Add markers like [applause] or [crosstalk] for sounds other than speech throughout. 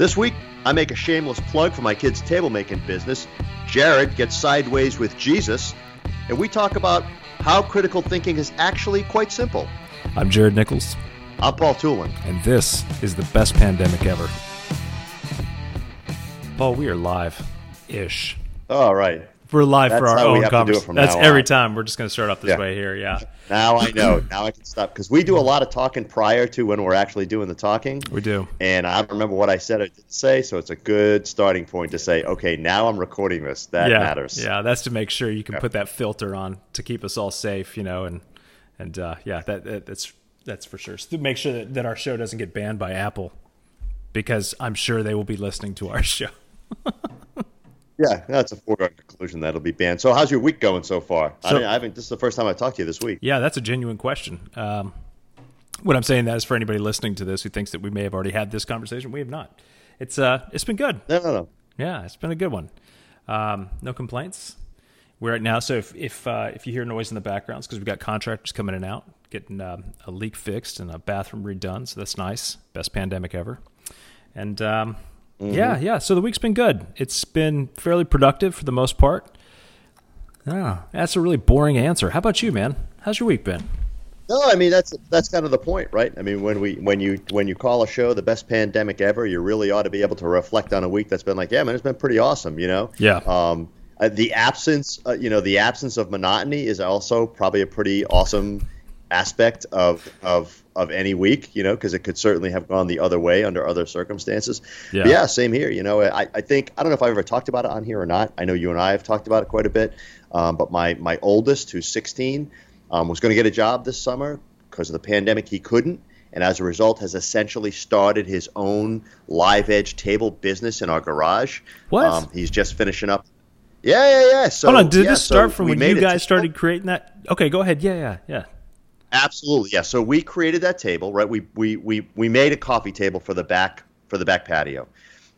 This week, I make a shameless plug for my kids' table making business. Jared gets sideways with Jesus, and we talk about how critical thinking is actually quite simple. I'm Jared Nichols. I'm Paul Tulin. And this is the best pandemic ever. Paul, we are live ish. All right. We're live That's for our own conversation. That's every on. time. We're just going to start off this yeah. way here. Yeah. Now I know. now I can stop because we do a lot of talking prior to when we're actually doing the talking. We do. And I don't remember what I said or didn't say, so it's a good starting point to say, okay, now I'm recording this. That yeah. matters. Yeah, that's to make sure you can yeah. put that filter on to keep us all safe, you know, and and uh, yeah, that, that, that's that's for sure. So to make sure that, that our show doesn't get banned by Apple, because I'm sure they will be listening to our [laughs] show. Yeah, that's a foregone conclusion that'll be banned. So, how's your week going so far? So, I, I, haven't. This is the first time I talked to you this week. Yeah, that's a genuine question. Um, what I'm saying that is for anybody listening to this who thinks that we may have already had this conversation. We have not. It's uh, it's been good. No, no, no. Yeah, it's been a good one. Um, no complaints. We're at now. So if if uh, if you hear noise in the background, because we've got contractors coming in and out, getting uh, a leak fixed and a bathroom redone. So that's nice. Best pandemic ever. And um, Mm-hmm. Yeah, yeah. So the week's been good. It's been fairly productive for the most part. Yeah, that's a really boring answer. How about you, man? How's your week been? No, I mean that's that's kind of the point, right? I mean when we when you when you call a show the best pandemic ever, you really ought to be able to reflect on a week that's been like, yeah, man, it's been pretty awesome, you know. Yeah. Um, uh, the absence, uh, you know, the absence of monotony is also probably a pretty awesome aspect of of of any week, you know, because it could certainly have gone the other way under other circumstances. Yeah, yeah same here. You know, I, I think I don't know if I've ever talked about it on here or not. I know you and I have talked about it quite a bit. Um, but my my oldest, who's 16, um, was going to get a job this summer because of the pandemic. He couldn't, and as a result, has essentially started his own live edge table business in our garage. What? Um, he's just finishing up. Yeah, yeah, yeah. So, Hold on. Did yeah, this start so from when you guys started creating that? Okay, go ahead. Yeah, yeah, yeah. Absolutely, yeah. So we created that table, right? We we we we made a coffee table for the back for the back patio,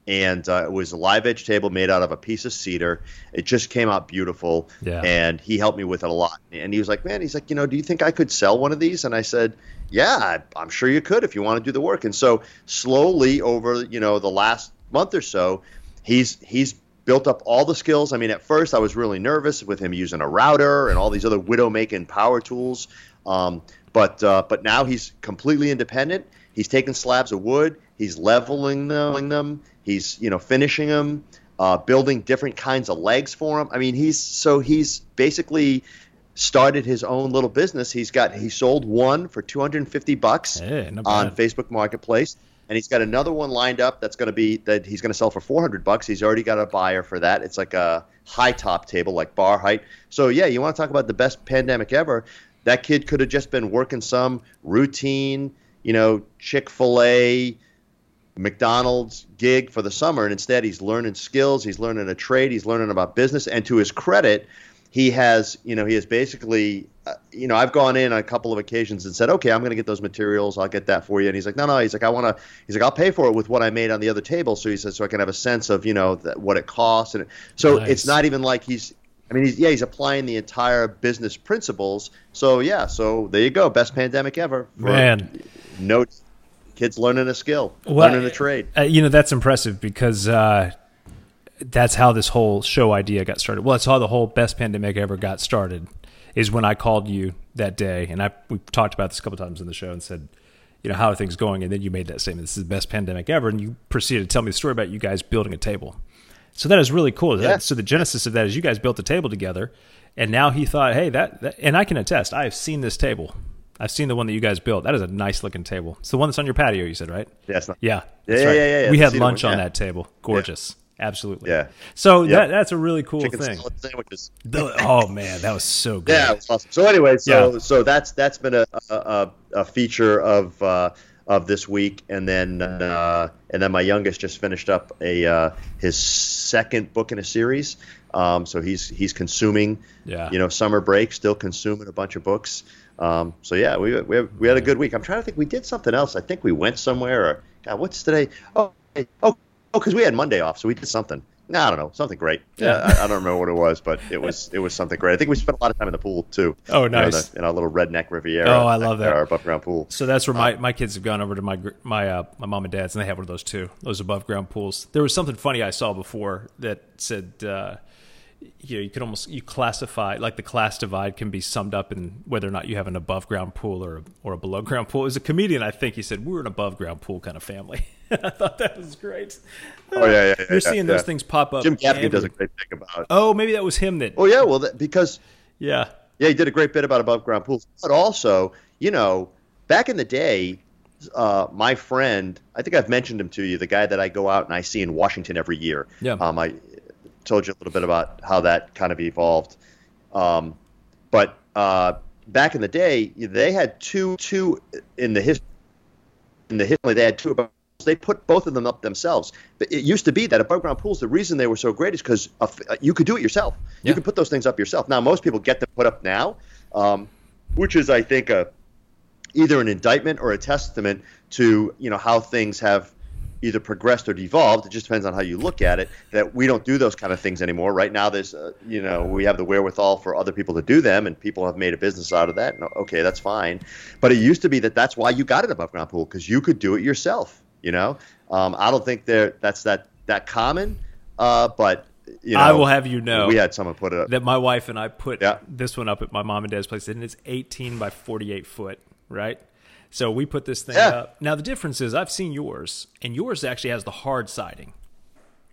and uh, it was a live edge table made out of a piece of cedar. It just came out beautiful, yeah. and he helped me with it a lot. And he was like, "Man, he's like, you know, do you think I could sell one of these?" And I said, "Yeah, I, I'm sure you could if you want to do the work." And so slowly over you know the last month or so, he's he's built up all the skills. I mean, at first I was really nervous with him using a router and all these other widow making power tools. Um, but uh, but now he's completely independent. He's taking slabs of wood. He's leveling them. He's you know finishing them, uh, building different kinds of legs for them. I mean, he's so he's basically started his own little business. He's got he sold one for 250 bucks hey, on Facebook Marketplace, and he's got another one lined up that's going to be that he's going to sell for 400 bucks. He's already got a buyer for that. It's like a high top table, like bar height. So yeah, you want to talk about the best pandemic ever? That kid could have just been working some routine, you know, Chick fil A, McDonald's gig for the summer. And instead, he's learning skills, he's learning a trade, he's learning about business. And to his credit, he has, you know, he has basically, uh, you know, I've gone in on a couple of occasions and said, okay, I'm going to get those materials. I'll get that for you. And he's like, no, no. He's like, I want to, he's like, I'll pay for it with what I made on the other table. So he says, so I can have a sense of, you know, that, what it costs. And so nice. it's not even like he's, I mean, he's, yeah, he's applying the entire business principles. So yeah, so there you go, best pandemic ever. Man, no kids learning a skill, well, learning a trade. Uh, you know, that's impressive because uh, that's how this whole show idea got started. Well, that's how the whole best pandemic ever got started. Is when I called you that day, and I we talked about this a couple times in the show, and said, you know, how are things going? And then you made that statement, "This is the best pandemic ever," and you proceeded to tell me the story about you guys building a table. So that is really cool. Yeah. So the genesis of that is you guys built a table together, and now he thought, hey, that, that and I can attest, I have seen this table. I've seen the one that you guys built. That is a nice looking table. It's the one that's on your patio. You said right? Yes. Yeah. Yeah, yeah, right. yeah, yeah, We had lunch on that table. Gorgeous. Absolutely. Yeah. So yep. that that's a really cool Chicken thing. Sandwiches. oh man, that was so good. Yeah, it was awesome. So anyway, so yeah. so that's that's been a a, a feature of uh, of this week, and then uh, and then my youngest just finished up a uh, his second book in a series. Um, so he's he's consuming, yeah. you know, summer break, still consuming a bunch of books. Um, so yeah, we we, have, we had a good week. I'm trying to think. We did something else. I think we went somewhere. Or God, what's today? Oh, oh, oh, because we had Monday off, so we did something. I don't know, something great. Yeah, I, I, don't remember what it was, but it was it was something great. I think we spent a lot of time in the pool too. Oh, nice! You know, in our little redneck Riviera. Oh, I love that. Our above ground pool. So that's where my, my kids have gone over to my my uh, my mom and dad's, and they have one of those too. Those above ground pools. There was something funny I saw before that said. Uh, you know, you could almost you classify like the class divide can be summed up in whether or not you have an above ground pool or or a below ground pool. As a comedian, I think he said we're an above ground pool kind of family. [laughs] I thought that was great. Oh yeah, yeah. yeah You're yeah, seeing yeah. those things pop up. Jim Gaffigan does a great thing about. Oh, maybe that was him that. Oh yeah, well that, because Yeah. yeah, he did a great bit about above ground pools, but also you know back in the day. Uh, my friend, I think I've mentioned him to you, the guy that I go out and I see in Washington every year. Yeah. Um, I told you a little bit about how that kind of evolved. Um, but uh, back in the day, they had two two in the history. In the history, they had two above. They put both of them up themselves. But it used to be that above ground pools. The reason they were so great is because you could do it yourself. Yeah. You could put those things up yourself. Now most people get them put up now, um, which is I think a either an indictment or a testament to you know how things have either progressed or devolved. It just depends on how you look at it. That we don't do those kind of things anymore. Right now, there's uh, you know we have the wherewithal for other people to do them, and people have made a business out of that. And, okay, that's fine. But it used to be that that's why you got an above ground pool because you could do it yourself. You know, um, I don't think there that's that that common, uh, but. You know, I will have you know we had someone put it up. that my wife and I put Yeah. this one up at my mom and dad's place, and it's 18 by 48 foot, right? So we put this thing Yeah. up. Now the difference is, I've seen yours, and yours actually has the hard siding,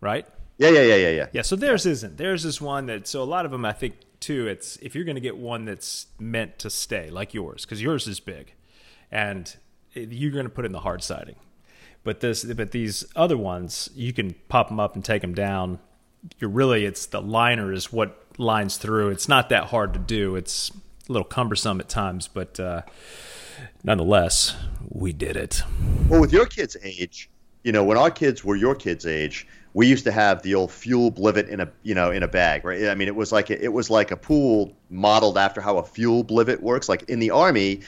right? Yeah, yeah, yeah, yeah, yeah. Yeah. So theirs isn't. Theirs is one that. So a lot of them, I think, too. It's if you're going to get one that's meant to stay, like yours, because yours is big, and you're going to put in the hard siding. But this, but these other ones, you can pop them up and take them down. You're really, it's the liner is what lines through. It's not that hard to do. It's a little cumbersome at times, but uh, nonetheless, we did it. Well, with your kids' age, you know, when our kids were your kids' age, we used to have the old fuel blivet in a you know in a bag, right? I mean, it was like a, it was like a pool modeled after how a fuel blivet works. Like in the army,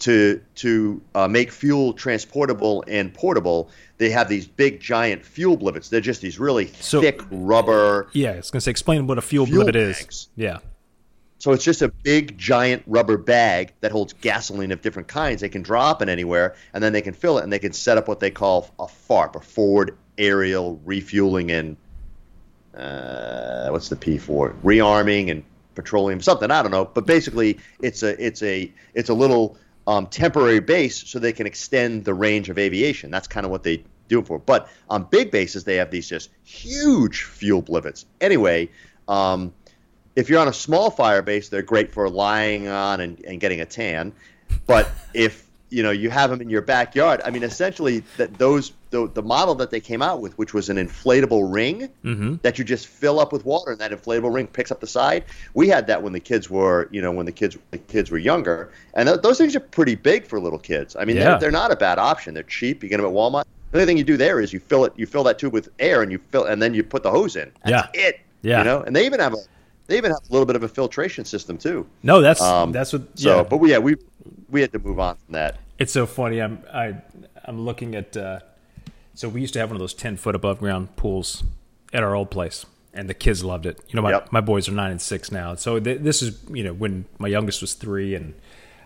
to to uh, make fuel transportable and portable, they have these big giant fuel blivets. They're just these really So- thick rubber. Yeah, I was going to say, explain what a fuel, Fuel blivet is. Yeah. So it's just a big giant rubber bag that holds gasoline of different kinds. They can drop it anywhere, and then they can fill it, and they can set up what they call a FARP, a forward aerial refueling and uh, what's the P for? Rearming and petroleum something. I don't know, but basically it's a it's a it's a little um, temporary base so they can extend the range of aviation. That's kind of what they do it for. But on big bases, they have these just huge fuel blivets. Anyway. Um, if you're on a small fire base, they're great for lying on and, and getting a tan. But if you know you have them in your backyard, I mean, essentially that those the, the model that they came out with, which was an inflatable ring Mm-hmm. that you just fill up with water, and that inflatable ring picks up the side. We had that when the kids were, you know, when the kids the kids were younger, and th- those things are pretty big for little kids. I mean, Yeah. they're, they're not a bad option. They're cheap. You get them at Walmart. The only thing you do there is you fill it, you fill that tube with air, and you fill, and then you put the hose in. That's Yeah. it. Yeah. You know, and they even have a they even have a little bit of a filtration system too. No, that's Um, that's what. So, yeah. but we, yeah, we we had to move on from that. It's so funny. I'm I I'm looking at. Uh, so we used to have one of those ten foot above ground pools at our old place, and the kids loved it. You know, my Yep. my boys are nine and six now. So th- this is you know when my youngest was three, and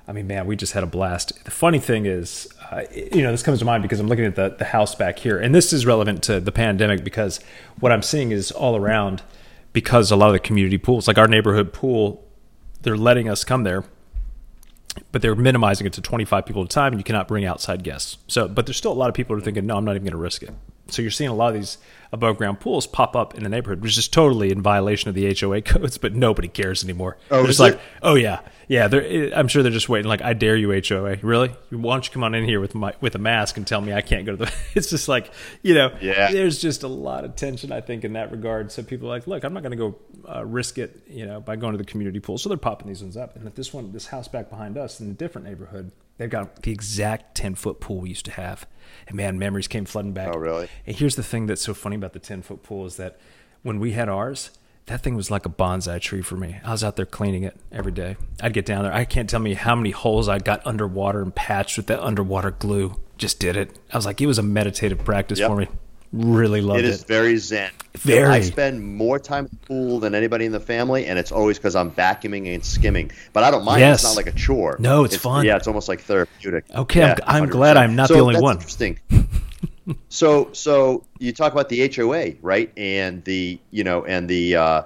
I mean, man, we just had a blast. The funny thing is, uh, you know, this comes to mind because I'm looking at the the house back here, and this is relevant to the pandemic because what I'm seeing is all around because a lot of the community pools, like our neighborhood pool, they're letting us come there but they're minimizing it to 25 people at a time and you cannot bring outside guests. So but there's still a lot of people who are thinking no i'm not even going to risk it. So you're seeing a lot of these above ground pools pop up in the neighborhood which is totally in violation of the hoa codes [laughs] but nobody cares anymore. Oh, they're just like it? oh yeah. Yeah they're, i'm sure they're just waiting like i dare you hoa really? Why don't you come on in here with my with a mask and tell me i can't go to the [laughs] it's just like you know Yeah. there's just a lot of tension i think in that regard. So people are like look i'm not going to go uh, risk it you know by going to the community pool. So they're popping these ones up. And at this one this house back behind us in a different neighborhood they've got the exact 10 foot pool we used to have. And man memories came flooding back. Oh, really? and here's the thing that's so funny about the 10 foot pool is that when we had ours that thing was like a bonsai tree for me. I was out there cleaning it every day. I'd get down there. I can't tell me how many holes I got underwater and patched with that underwater glue. Just did it. I was like, it was a meditative practice Yep. for me. Really loved it it. is very zen. Very. I spend more time at the pool than anybody in the family, and it's always because I'm vacuuming and skimming. But I don't mind. Yes. It's not like a chore. No, it's fun. Yeah, it's almost like therapeutic. Okay, I'm- I'm glad I'm not So the only that's one. Interesting. [laughs] so, so you talk about the HOA, right? And the you know, and the uh,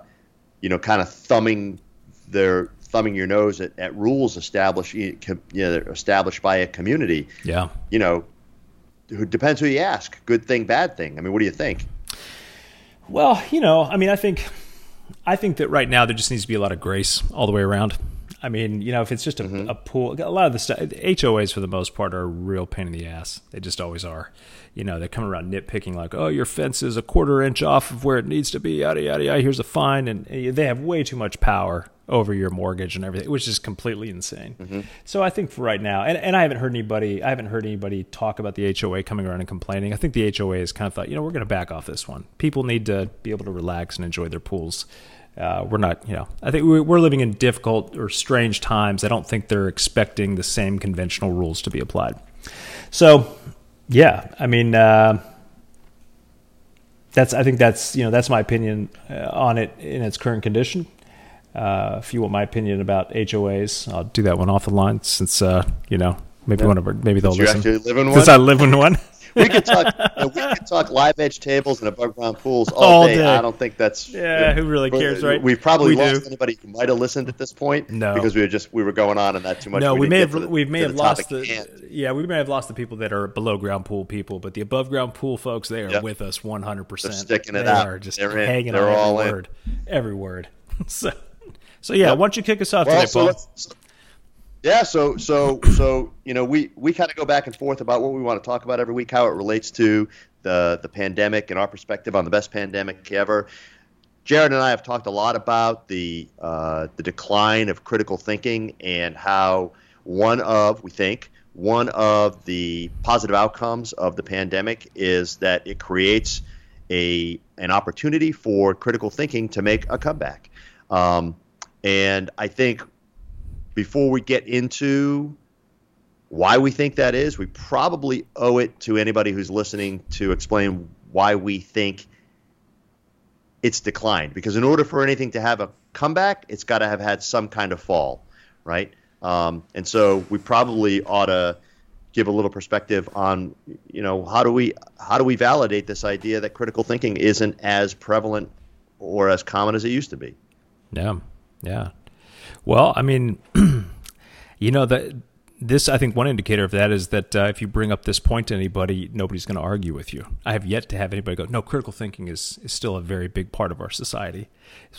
you know, kind of thumbing their thumbing your nose at, at rules established you know, established by a community. Yeah. You know, who depends who you ask. Good thing, bad thing. I mean, what do you think? Well, you know, I mean, I think, I think that right now there just needs to be a lot of grace all the way around. I mean, you know, if it's just a, Mm-hmm. a pool, a lot of the stuff, HOAs for the most part are a real pain in the ass. They just always are. You know, they come around nitpicking like, oh, your fence is a quarter inch off of where it needs to be, yada yada yada. Here's a fine, and they have way too much power over your mortgage and everything, which is completely insane. Mm-hmm. So I think for right now, and, and I haven't heard anybody, I haven't heard anybody talk about the HOA coming around and complaining. I think the HOA has kind of thought, you know, we're going to back off this one. People need to be able to relax and enjoy their pools. Uh, we're not, you know, I think we- we're living in difficult or strange times. I don't think they're expecting the same conventional rules to be applied. So, yeah, I mean, uh, that's I think that's you know that's my opinion uh, on it in its current condition. Uh, if you want my opinion about HOAs, I'll do that one off the line since uh, you know maybe one of our, maybe they'll You listen actually live in one. since I live in one. [laughs] we could talk. you know, we could talk live edge tables and above ground pools all, All day. day. I don't think that's. Yeah, who really cares, right? We've probably We lost do. anybody who might have listened at this point. No. because we were just we were going on and that too much. no, we didn't may have the- we may have lost the hand. yeah we may have lost the people that are below ground pool people, but the above ground pool folks they are Yep. with us one hundred percent. They're sticking it they out. Are just They're in. hanging They're on all every in. word, every word. [laughs] so, so yeah, Yep. why don't you kick us off Well, today, so Paul? Yeah, so so so you know we we kind of go back and forth about what we want to talk about every week, how it relates to the the pandemic and our perspective on the best pandemic ever. Jared and I have talked a lot about the uh, the decline of critical thinking and how one of we think one of the positive outcomes of the pandemic is that it creates a an opportunity for critical thinking to make a comeback. Um, and I think before we get into why we think that is, we probably owe it to anybody who's listening to explain why we think it's declined. Because in order for anything to have a comeback, it's got to have had some kind of fall, right? Um, and so we probably ought to give a little perspective on, you know, how do we how do we validate this idea that critical thinking isn't as prevalent or as common as it used to be? Yeah, yeah. Well, I mean, [clears throat] you know that this. I think one indicator of that is that uh, if you bring up this point to anybody, nobody's going to argue with you. I have yet to have anybody go, "No, critical thinking is is still a very big part of our society."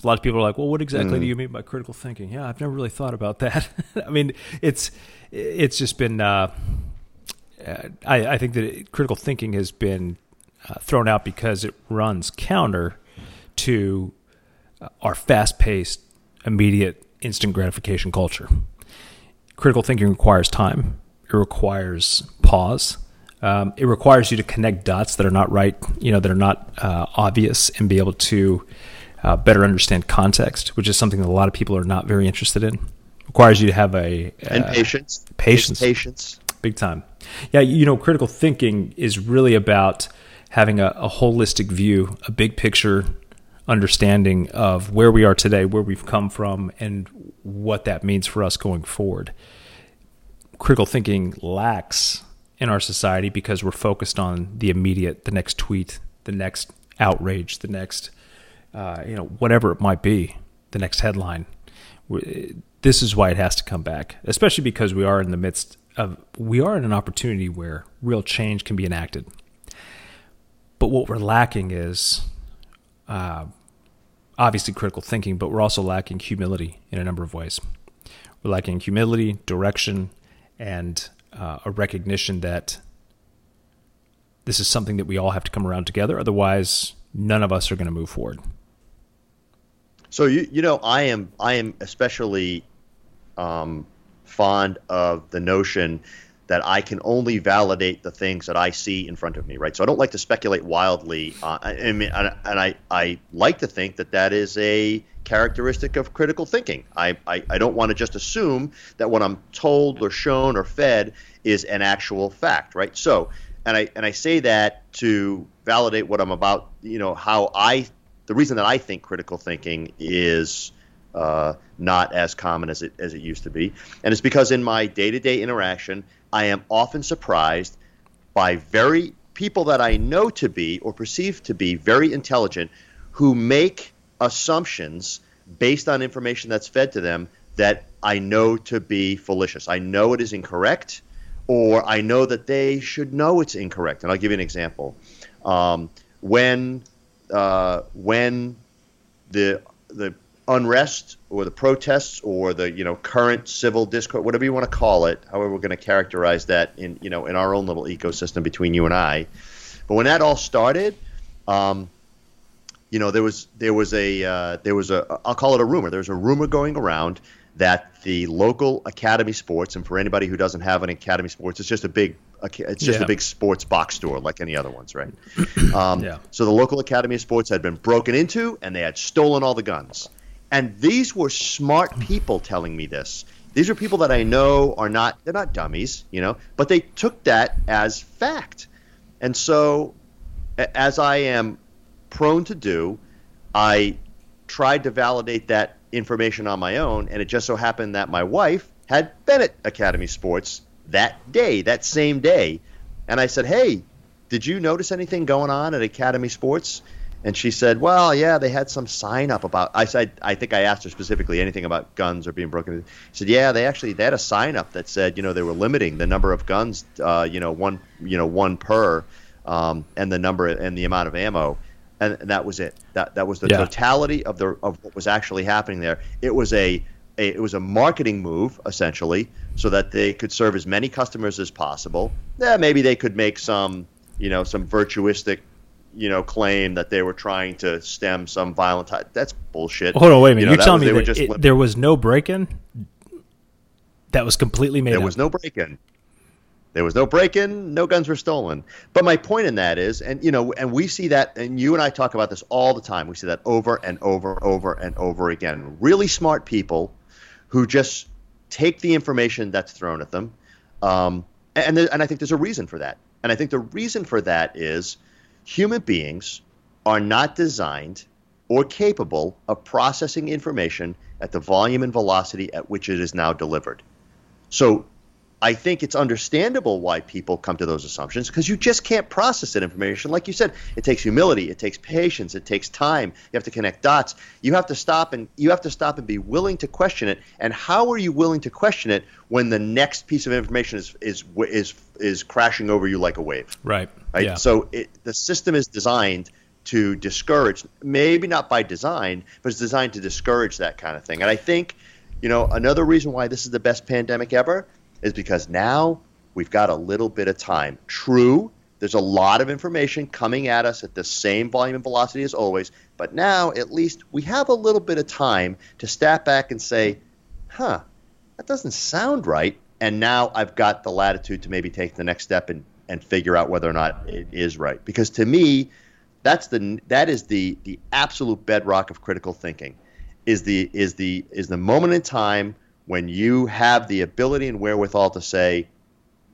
A lot of people are like, "Well, what exactly do you mean by critical thinking?" Yeah, I've never really thought about that. [laughs] I mean, it's it's just been. Uh, uh, I, I think that it, critical thinking has been uh, thrown out because it runs counter to uh, our fast-paced, immediate, instant gratification culture. Critical thinking requires time. It requires pause. Um, it requires you to connect dots that are not right, you know, that are not uh, obvious, and be able to uh, better understand context, which is something that a lot of people are not very interested in. requires you to have a And uh, patience. patience. Patience. big time. Yeah, you know, critical thinking is really about having a, a holistic view, a big picture understanding of where we are today, where we've come from, and what that means for us going forward. Critical thinking lacks in our society because we're focused on the immediate, the next tweet, the next outrage, the next, uh, you know, whatever it might be, the next headline. This is why it has to come back, especially because we are in the midst of, we are in an opportunity where real change can be enacted. But what we're lacking is uh, obviously critical thinking, but we're also lacking humility in a number of ways. We're lacking humility, direction, and uh, a recognition that this is something that we all have to come around together. Otherwise, none of us are going to move forward. So you you know I am I am especially um, fond of the notion that I can only validate the things that I see in front of me, right? So I don't like to speculate wildly. Uh, I, mean, and and I, I like to think that that is a characteristic of critical thinking. I, I, I don't want to just assume that what I'm told or shown or fed is an actual fact, right? So, and I and I say that to validate what I'm about. You know how I the reason that I think critical thinking is uh, not as common as it as it used to be, and it's because in my day to day interaction, I am often surprised by very people that I know to be or perceive to be very intelligent who make assumptions based on information that's fed to them that I know to be fallacious. I know it is incorrect, or I know that they should know it's incorrect. And I'll give you an example. Um, when uh, when the the unrest or the protests or the you know current civil discord, whatever you want to call it, however we're going to characterize that in you know in our own little ecosystem between you and I. But when that all started, um, you know there was there was a uh, there was a I'll call it a rumor. There was a rumor going around that the local academy sports, and for anybody who doesn't have an academy sports, it's just a big it's just yeah. a big sports box store like any other ones, right? [clears throat] Um, yeah. So the local academy of sports had been broken into, and they had stolen all the guns. And these were smart hmm. people telling me this. These are people that I know are not they're not dummies, you know, but they took that as fact. And so as I am prone to do, I tried to validate that information on my own, and it just so happened that my wife had been at Academy Sports that day, that same day. And I said, Hey, did you notice anything going on at Academy Sports? And she said, "Well, yeah, they had some sign up about." I said, "I think I asked her specifically anything about guns or being broken." She said, "Yeah, they actually they had a sign up that said, you know, they were limiting the number of guns, uh, you know, one, you know, one per, um, and the number and the amount of ammo." And, and that was it. That that was the yeah. totality of the of what was actually happening there. It was a, a it was a marketing move essentially, so that they could serve as many customers as possible. Yeah, maybe they could make some, you know, some virtuistic you know, claim that they were trying to stem some violent. T- that's bullshit. Hold on, wait a minute. You are telling was, me that it, there was no break-in? That was completely made. There up. was no break-in. There was no break-in. No guns were stolen. But my point in that is, and you know, and we see that, and you and I talk about this all the time. We see that over and over, over and over again. Really smart people who just take the information that's thrown at them, um, and and I think there's a reason for that. And I think the reason for that is human beings are not designed or capable of processing information at the volume and velocity at which it is now delivered. So I think it's understandable why people come to those assumptions because you just can't process that information. Like you said, it takes humility, it takes patience, it takes time. You have to connect dots. You have to stop and you have to stop and be willing to question it. And how are you willing to question it when the next piece of information is is is is crashing over you like a wave? Right. Right. Yeah. So it, the system is designed to discourage, maybe not by design, but it's designed to discourage that kind of thing. And I think, you know, another reason why this is the best pandemic ever is because now we've got a little bit of time. True, there's a lot of information coming at us at the same volume and velocity as always, but now at least we have a little bit of time to step back and say, huh, that doesn't sound right. And now I've got the latitude to maybe take the next step and, and figure out whether or not it is right. Because to me, that's the that is the the absolute bedrock of critical thinking is the is the is the moment in time when you have the ability and wherewithal to say,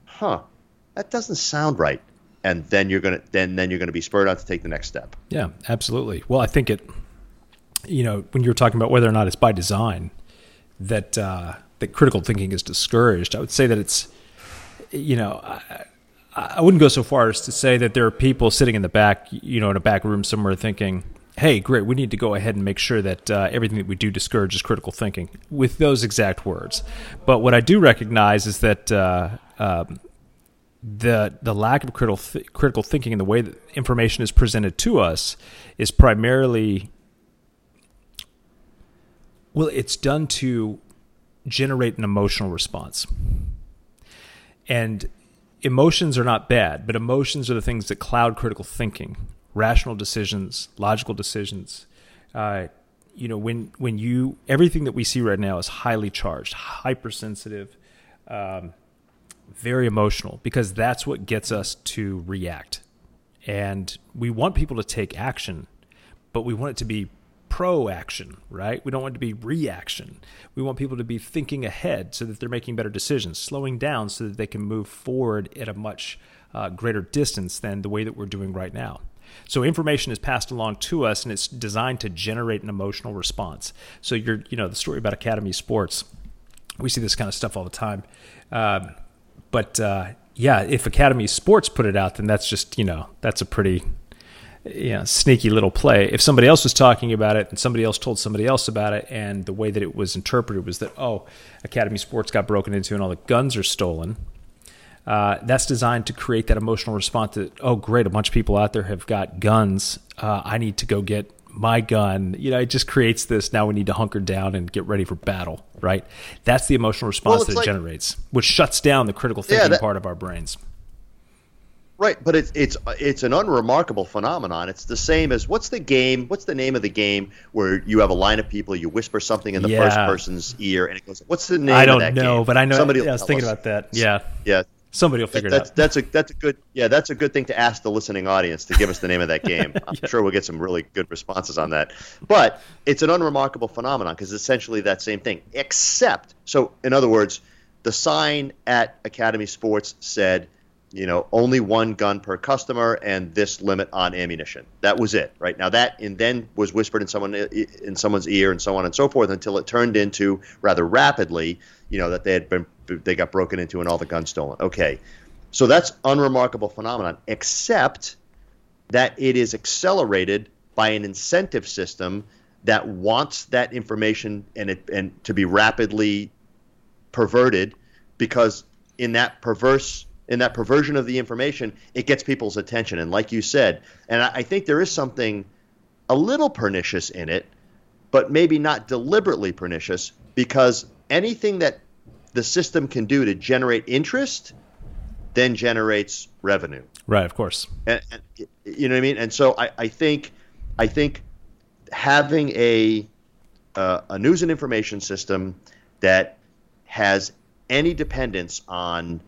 "Huh, that doesn't sound right," and then you're gonna then then you're gonna be spurred on to take the next step. Yeah, absolutely. Well, I think it. You know, when you're talking about whether or not it's by design that uh, that critical thinking is discouraged, I would say that it's, you know. I, I wouldn't go so far as to say that there are people sitting in the back, you know, in a back room somewhere thinking, hey, great, we need to go ahead and make sure that uh, everything that we do discourages critical thinking with those exact words. But what I do recognize is that uh, um, the the lack of critical th- critical thinking and the way that information is presented to us is primarily well, it's done to generate an emotional response. And emotions are not bad, but emotions are the things that cloud critical thinking rational decisions, logical decisions. Uh, you know, when when you everything that we see right now is highly charged, hypersensitive, um, very emotional, because that's what gets us to react. And we want people to take action, but we want it to be pro action, right? We don't want it to be reaction. We want people to be thinking ahead so that they're making better decisions, slowing down so that they can move forward at a much uh, greater distance than the way that we're doing right now. So information is passed along to us, and it's designed to generate an emotional response. So you're, you know, the story about Academy Sports. We see this kind of stuff all the time, um, but uh, yeah, if Academy Sports put it out, then that's just you know that's a pretty you know, sneaky little play. If somebody else was talking about it and somebody else told somebody else about it, and the way that it was interpreted was that, oh, Academy Sports got broken into and all the guns are stolen. Uh, that's designed to create that emotional response that, oh, great, a bunch of people out there have got guns. Uh, I need to go get my gun. You know, it just creates this now we need to hunker down and get ready for battle, right? That's the emotional response well, that it like, generates, which shuts down the critical thinking yeah, that, part of our brains. Right, but it's it's it's an unremarkable phenomenon. It's the same as what's the game? What's the name of the game where you have a line of people, you whisper something in the yeah. first person's ear, and it goes, "What's the name?" I don't know, game? but I know. Somebody I was thinking us. about that. Yeah, yeah. Somebody will figure it out. That's a that's a good yeah that's a good thing to ask the listening audience to give us the name of that [laughs] game. I'm yeah. sure we'll get some really good responses on that. But it's an unremarkable phenomenon because it's essentially that same thing, except so in other words, the sign at Academy Sports said you know, only one gun per customer and this limit on ammunition. That was it, right? Now that and then was whispered in someone in someone's ear and so on and so forth until it turned into rather rapidly, you know, that they had been they got broken into and all the guns stolen. Okay, so that's unremarkable phenomenon, except that it is accelerated by an incentive system that wants that information and it and to be rapidly perverted because in that perverse in that perversion of the information, it gets people's attention. And like you said, and I, I think there is something a little pernicious in it, but maybe not deliberately pernicious, because anything that the system can do to generate interest then generates revenue. Right, of course. And, and you know what I mean? And so I, I think I think having a uh, a news and information system that has any dependence on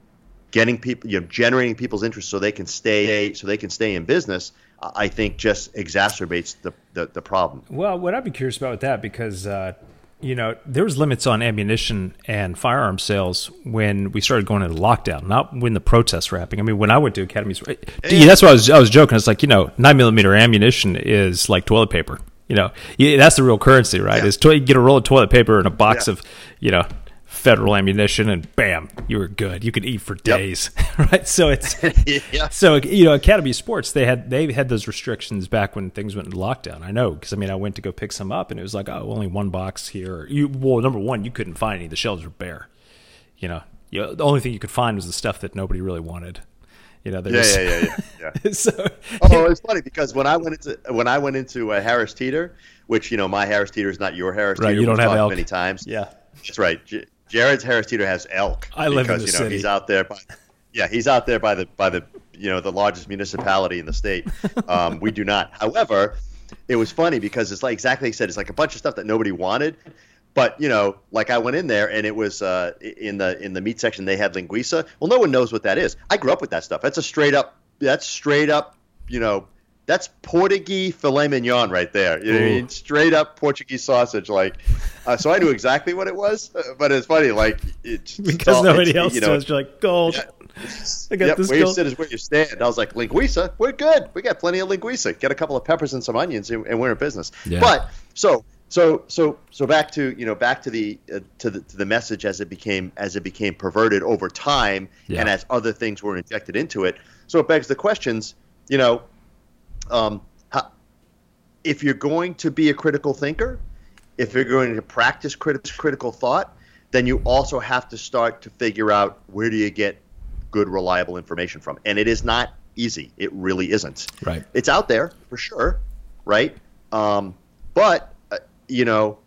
getting people, you know, generating people's interest so they can stay, so they can stay in business. I think just exacerbates the, the, the problem. Well, what I'd be curious about with that because uh, you know there was limits on ammunition and firearm sales when we started going into lockdown, not when the protests were happening. I mean, when I went to academies, yeah, that's why I was I was joking. It's like you know, nine millimeter ammunition is like toilet paper. You know, that's the real currency, right? Is to, you get a roll of toilet paper and a box of you know federal ammunition and bam you were good you could eat for days yep. [laughs] right so it's [laughs] yeah. so you know academy sports they had they had those restrictions back when things went into lockdown i know because i mean i went to go pick some up and it was like oh only one box here you well number one you couldn't find any the shelves were bare you know, you know the only thing you could find was the stuff that nobody really wanted you know, yeah, just, yeah, yeah, yeah, yeah. [laughs] so, oh, it's funny because when I went into when I went into uh, Harris Teeter, which you know my Harris Teeter is not your Harris right, Teeter. You don't have elk. many times. Yeah, that's right. Jared's Harris Teeter has elk. I live because, in the you know, city. He's out there. By, yeah, he's out there by the by the you know the largest municipality in the state. Um, we do not. However, it was funny because it's like exactly like said. It's like a bunch of stuff that nobody wanted. But you know, like I went in there and it was uh, in the in the meat section they had linguiça. Well, no one knows what that is. I grew up with that stuff. That's a straight up. That's straight up. You know, that's Portuguese filet mignon right there. You know, I mean? straight up Portuguese sausage. Like, uh, so I knew exactly what it was, uh, but it's funny, like it, because all, nobody else you know, does. You're like gold. Yeah, I got yep, this. Where gold. you sit is where you stand. I was like, linguiça, we're good. We got plenty of linguiça. Get a couple of peppers and some onions, and, and we're in business. Yeah. But so so so so back to you know back to the uh, to the to the message as it became as it became perverted over time yeah. and as other things were injected into it. So it begs the questions. You know, um, if you're going to be a critical thinker, if you're going to practice crit- critical thought, then you also have to start to figure out where do you get good, reliable information from. And it is not easy. It really isn't. Right. It's out there for sure, right? Um, but uh, you know,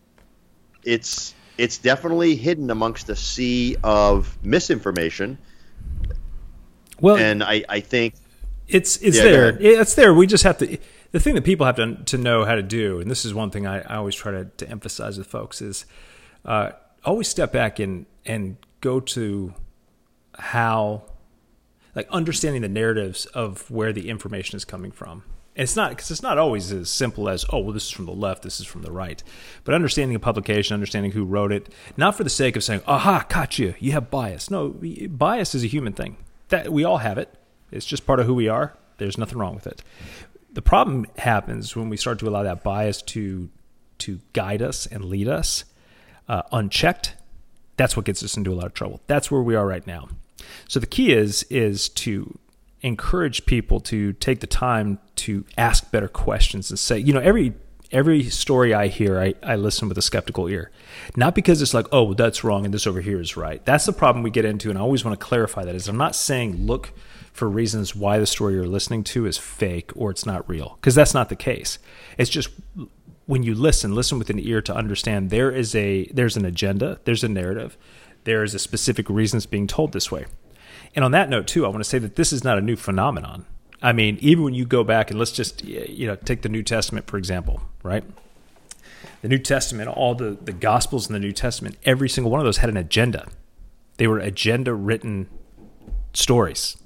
it's it's definitely hidden amongst a sea of misinformation. Well, and I, I think it's it's yeah, there. It's there. We just have to. The thing that people have to to know how to do, and this is one thing I, I always try to, to emphasize with folks is uh, always step back and and go to how like understanding the narratives of where the information is coming from. And it's not because it's not always as simple as oh well this is from the left this is from the right, but understanding a publication, understanding who wrote it, not for the sake of saying aha caught you you have bias. No, bias is a human thing that we all have it it's just part of who we are. There's nothing wrong with it. The problem happens when we start to allow that bias to to guide us and lead us uh, unchecked. That's what gets us into a lot of trouble. That's where we are right now. So the key is is to encourage people to take the time to ask better questions and say, you know, every every story I hear, I, I listen with a skeptical ear. Not because it's like, oh, that's wrong and this over here is right. That's the problem we get into, and I always want to clarify that is I'm not saying look for reasons why the story you're listening to is fake or it's not real, because that's not the case. It's just when you listen, listen with an ear to understand there is a there's an agenda, there's a narrative, there is a specific reason it's being told this way. And on that note, too, I want to say that this is not a new phenomenon. I mean, even when you go back and let's just you know take the New Testament for example, right? The New Testament, all the the Gospels in the New Testament, every single one of those had an agenda. They were agenda written stories,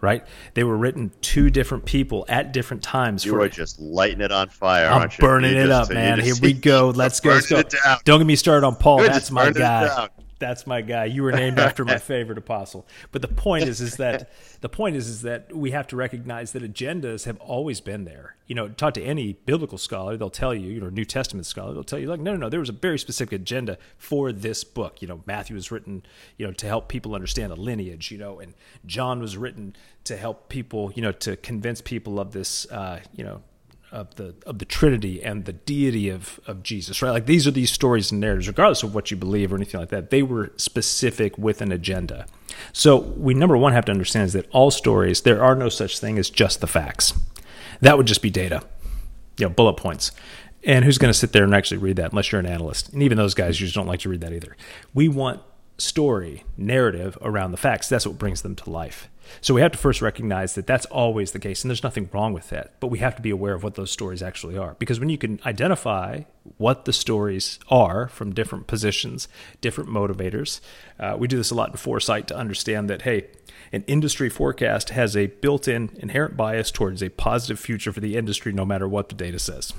right? They were written to different people at different times. You for, are just lighting it on fire, I'm burning it just- up, man. Here we [laughs] go. Let's go. Let's go. burning it down. Don't get me started on Paul. That's my guy. That's my guy. You were named after my [laughs] favorite apostle. But the point is, is that the point is, is that we have to recognize that agendas have always been there. You know, talk to any biblical scholar, they'll tell you, you know, New Testament scholar, they'll tell you, like, no, no, no, there was a very specific agenda for this book. You know, Matthew was written, you know, to help people understand the lineage. You know, and John was written to help people, you know, to convince people of this, uh, you know, of the of the Trinity and the deity of of Jesus, right? Like these are these stories and narratives, regardless of what you believe or anything like that. They were specific with an agenda. So we number one have to understand is that all stories there are no such thing as just the facts. That would just be data, you know, bullet points. And who's going to sit there and actually read that unless you're an analyst? And even those guys usually don't like to read that either. We want story, narrative around the facts. That's what brings them to life. So we have to first recognize that that's always the case, and there's nothing wrong with that. But we have to be aware of what those stories actually are. Because when you can identify what the stories are from different positions, different motivators, uh, we do this a lot in foresight to understand that, hey, an industry forecast has a built in inherent bias towards a positive future for the industry, no matter what the data says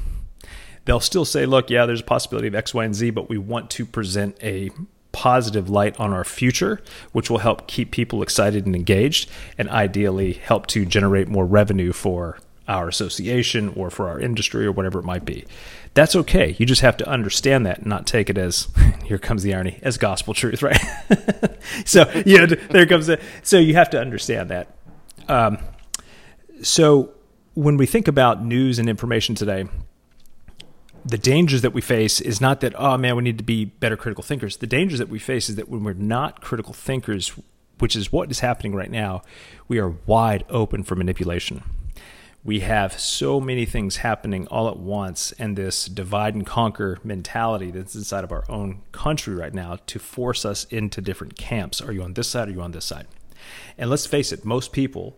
they'll still say, look, yeah, there's a possibility of X, Y, and Z, but we want to present a positive light on our future, which will help keep people excited and engaged, and ideally help to generate more revenue for our association or for our industry or whatever it might be. That's okay. You just have to understand that and not take it as [laughs] here comes the irony as gospel truth, right? [laughs] so you know, there comes the so you have to understand that. Um, so when we think about news and information today, the dangers that we face is not that oh man we need to be better critical thinkers. The dangers that we face is that when we're not critical thinkers which is what is happening right now we are wide open for manipulation. We have so many things happening all at once and this divide and conquer mentality that's inside of our own country right now to force us into different camps. Are you on this side or are you on this side? And let's face it most people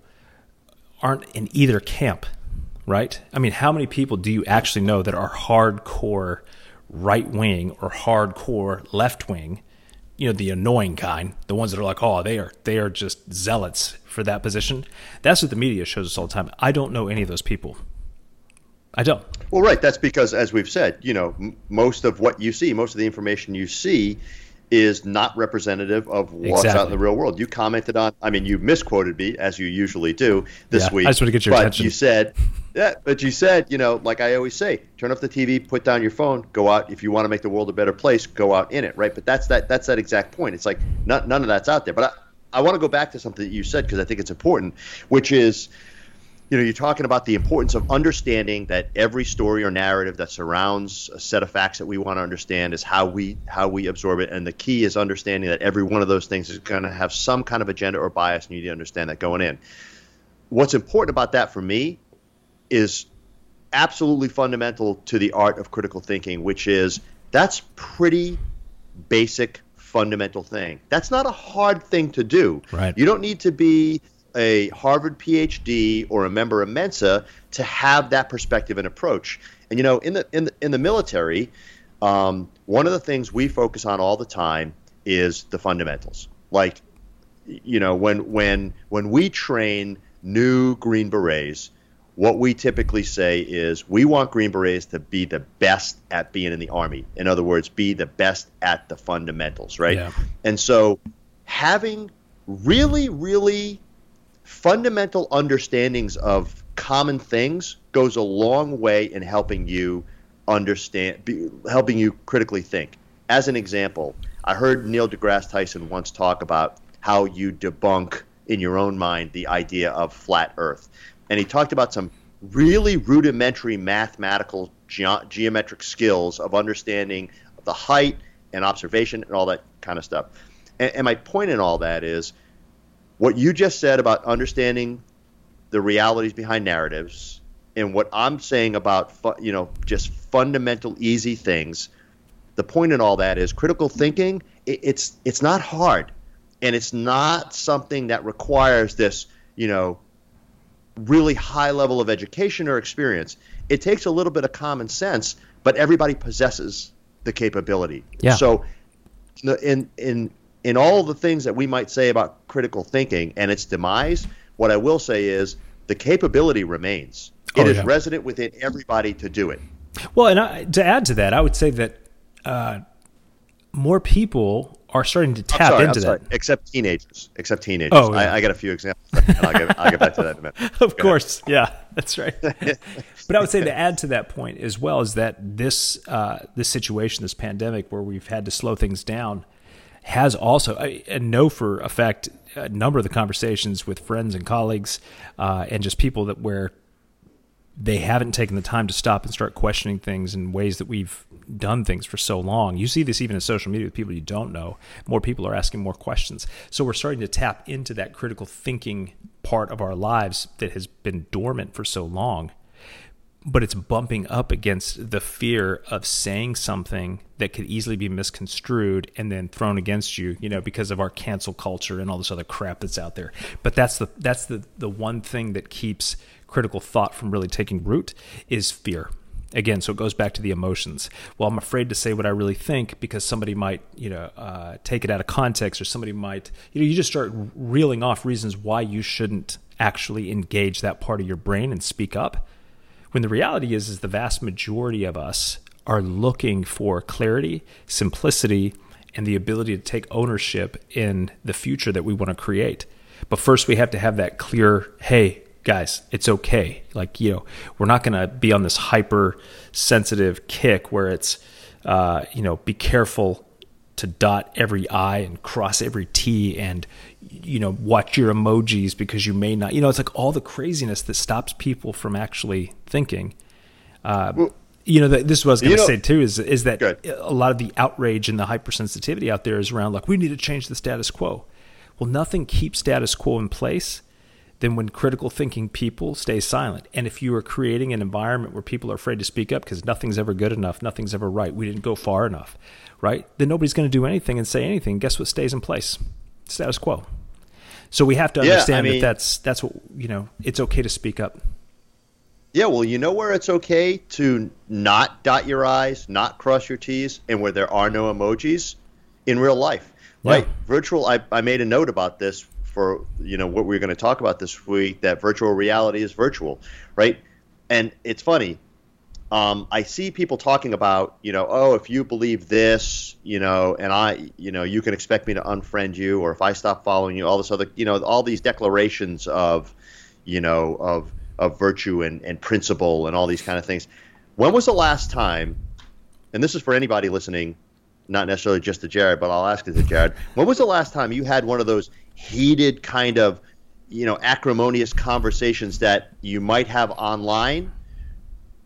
aren't in either camp right? I mean, how many people do you actually know that are hardcore right wing or hardcore left wing? You know, the annoying kind, the ones that are like, oh, they are they are just zealots for that position. That's what the media shows us all the time. I don't know any of those people. I don't. Well, right. That's because, as we've said, you know, m- most of what you see, most of the information you see, is not representative of what's out in the real world. You commented on, I mean, you misquoted me as you usually do this Yeah, I week. just wanna get your but attention. you said, yeah, but you said, you know, like I always say, turn off the TV, put down your phone, go out. If you want to make the world a better place, go out in it, right? But that's that. That's that exact point. It's like not, none of that's out there. But I, I want to go back to something that you said because I think it's important, which is you know, you're talking about the importance of understanding that every story or narrative that surrounds a set of facts that we want to understand is how we how we absorb it, and the key is understanding that every one of those things is going to have some kind of agenda or bias, and you need to understand that going in. What's important about that for me is absolutely fundamental to the art of critical thinking, which is that's pretty basic fundamental thing. That's not a hard thing to do. Right. You don't need to be a Harvard PhD or a member of Mensa to have that perspective and approach. And you know, in the in the, in the military, um, one of the things we focus on all the time is the fundamentals. Like, you know, when when when we train new Green Berets, what we typically say is we want Green Berets to be the best at being in the Army. In other words, be the best at the fundamentals, right? Yeah. And so having really, really fundamental understandings of common things goes a long way in helping you understand, be, helping you critically think. As an example, I heard Neil deGrasse Tyson once talk about how you debunk in your own mind the idea of flat Earth, and he talked about some really rudimentary mathematical ge- geometric skills of understanding the height and observation and all that kind of stuff. And, and my point in all that is what you just said about understanding the realities behind narratives and what I'm saying about fu- you know just fundamental easy things. The point in all that is critical thinking. It, it's it's not hard, and it's not something that requires this you know really high level of education or experience. It takes a little bit of common sense, but everybody possesses the capability. Yeah. So in in in all the things that we might say about critical thinking and its demise, what I will say is the capability remains. It Oh, is resident within everybody to do it. Well, and I, to add to that, I would say that uh, more people are starting to tap sorry, into that. Except teenagers. Except teenagers. Oh, yeah. I, I got a few examples. I'll get, I'll get back to that in a minute. [laughs] of course, yeah, that's right. [laughs] but I would say to add to that point as well is that this uh, this situation, this pandemic, where we've had to slow things down, has also I, I know for a fact a number of the conversations with friends and colleagues uh, and just people that where they haven't taken the time to stop and start questioning things in ways that we've done things for so long. You see this even in social media with people you don't know. More people are asking more questions. So we're starting to tap into that critical thinking part of our lives that has been dormant for so long. But it's bumping up against the fear of saying something that could easily be misconstrued and then thrown against you, you know, because of our cancel culture and all this other crap that's out there. But that's the that's the the one thing that keeps critical thought from really taking root is fear. Again, so it goes back to the emotions. Well, I'm afraid to say what I really think because somebody might, you know, uh, take it out of context, or somebody might, you know, you just start reeling off reasons why you shouldn't actually engage that part of your brain and speak up. When the reality is, is the vast majority of us are looking for clarity, simplicity, and the ability to take ownership in the future that we want to create. But first, we have to have that clear, hey, guys, it's okay. Like, you know, we're not going to be on this hyper sensitive kick where it's, uh, you know, be careful to dot every I and cross every T and, you know, watch your emojis because you may not, you know, it's like all the craziness that stops people from actually thinking. Uh, you know, this is what I was going to say too is, is that a lot of the outrage and the hypersensitivity out there is around like, we need to change the status quo. Well, nothing keeps status quo in place than when critical thinking people stay silent. And if you are creating an environment where people are afraid to speak up because nothing's ever good enough, nothing's ever right, we didn't go far enough, right? Then nobody's going to do anything and say anything. Guess what stays in place? Status quo. So we have to Yeah, I understand that that's that's what you know. It's okay to speak up. Yeah, well, you know where it's okay to not dot your I's, not cross your T's, and where there are no emojis in real life, right? Virtual, I, I made a note about this for, you know, what we are going to talk about this week, that virtual reality is virtual, right? And it's funny. Um, I see people talking about, you know, oh, if you believe this, you know, and I, you know, you can expect me to unfriend you, or if I stop following you, all this other, you know, all these declarations of, you know, of of virtue and, and principle and all these kind of things. When was the last time, and this is for anybody listening, not necessarily just to Jared, but I'll ask it to Jared. When was the last time you had one of those heated kind of, you know, acrimonious conversations that you might have online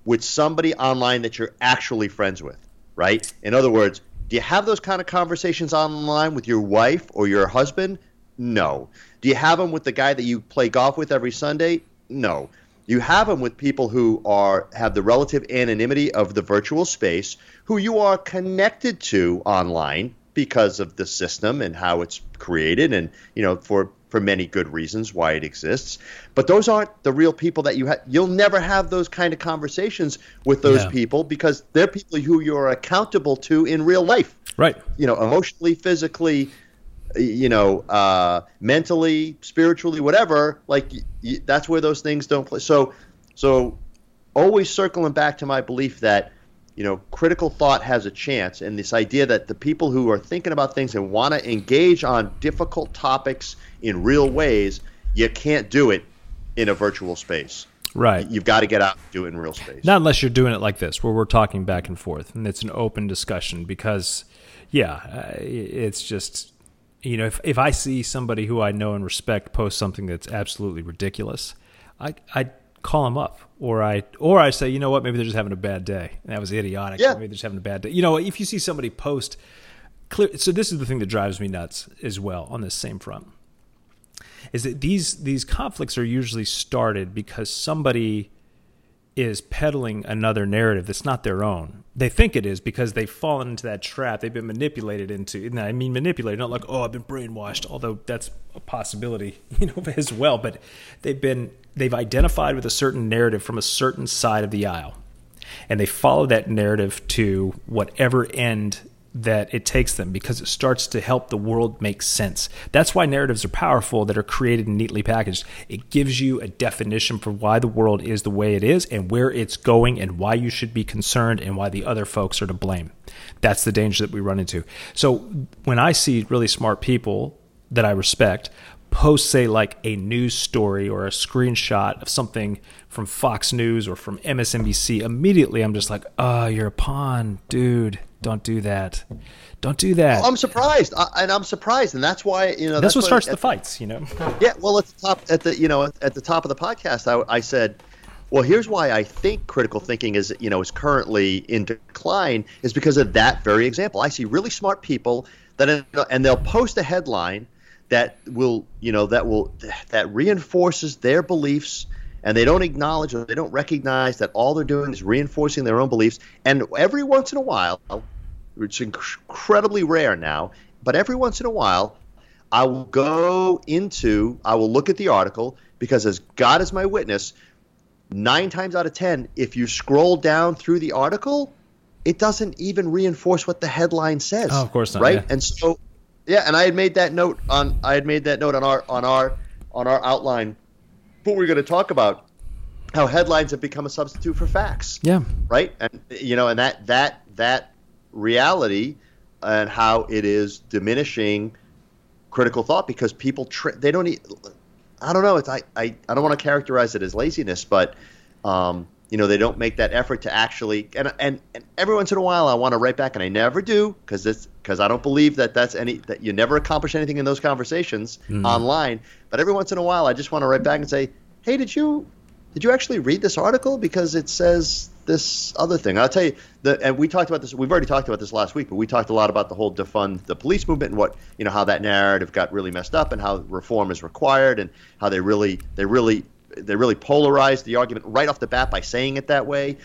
with somebody online that you're actually friends with, right? In other words, do you have those kind of conversations online with your wife or your husband? No. Do you have them with the guy that you play golf with every Sunday? No. You have them with people who are have the relative anonymity of the virtual space, who you are connected to online because of the system and how it's created, and you know for for many good reasons why it exists. But those aren't the real people that you have. You'll never have those kind of conversations with those Yeah. people because they're people who you're accountable to in real life Right. you know, emotionally, physically, you know, uh, mentally, spiritually, whatever. Like y- y- that's where those things don't play. So, so always circling back to my belief that you know critical thought has a chance, and this idea that the people who are thinking about things and want to engage on difficult topics in real ways, you can't do it in a virtual space. Right. You've got to get out and do it in real space. Not unless you're doing it like this, where we're talking back and forth, and it's an open discussion. Because, yeah, uh, it's just you know, if if I see somebody who I know and respect post something that's absolutely ridiculous, I I call them up, or I or I say, you know what, maybe they're just having a bad day. That was idiotic. Yeah. Maybe they're just having a bad day. You know, if you see somebody post clear, so this is the thing that drives me nuts as well on this same front, is that these these conflicts are usually started because somebody is peddling another narrative that's not their own. They think it is because they've fallen into that trap. They've been manipulated into. And I mean manipulated, not like oh I've been brainwashed, although that's a possibility, [laughs] you know, as well. But they've been they've identified with a certain narrative from a certain side of the aisle, and they follow that narrative to whatever end that it takes them because it starts to help the world make sense. That's why narratives are powerful that are created and neatly packaged. It gives you a definition for why the world is the way it is and where it's going and why you should be concerned and why the other folks are to blame. That's the danger that we run into. So when I see really smart people that I respect post say like a news story or a screenshot of something from Fox News or from MSNBC, immediately I'm just like, "Oh, you're a pawn, dude. Don't do that. Don't do that." I'm surprised, I, and I'm surprised, and that's why you know that's, that's, what starts at- the fights, you know. [laughs] Yeah, well, at the top, at the you know, at, at the top of the podcast, I, I said, well, here's why I think critical thinking is you know is currently in decline is because of that very example. I see really smart people that and they'll post a headline that will you know that will that reinforces their beliefs and they don't acknowledge or they don't recognize that all they're doing is reinforcing their own beliefs and every once in a while it's incredibly rare now but every once in a while I will go into, I will look at the article because, as God is my witness, nine times out of ten, if you scroll down through the article, it doesn't even reinforce what the headline says. Oh, of course not, right? yeah. And so, yeah, and I had made that note on, I had made that note on our on our on our outline. What we're going to talk about how headlines have become a substitute for facts Yeah. right? And you know, and that that that reality and how it is diminishing critical thought because people tr- they don't. need. I don't know. It's I I, I don't want to characterize it as laziness, but um, you know they don't make that effort to actually and and, and every once in a while I want to write back and I never do because it's because I don't believe that that's any that you never accomplish anything in those conversations online. But every once in a while I just want to write back and say, hey, did you did you actually read this article because it says this other thing? I'll tell you the and we talked about this. We've already talked about this last week, but we talked a lot about the whole defund the police movement and what you know how that narrative got really messed up and how reform is required and how they really they really they really polarized the argument right off the bat by saying it that way.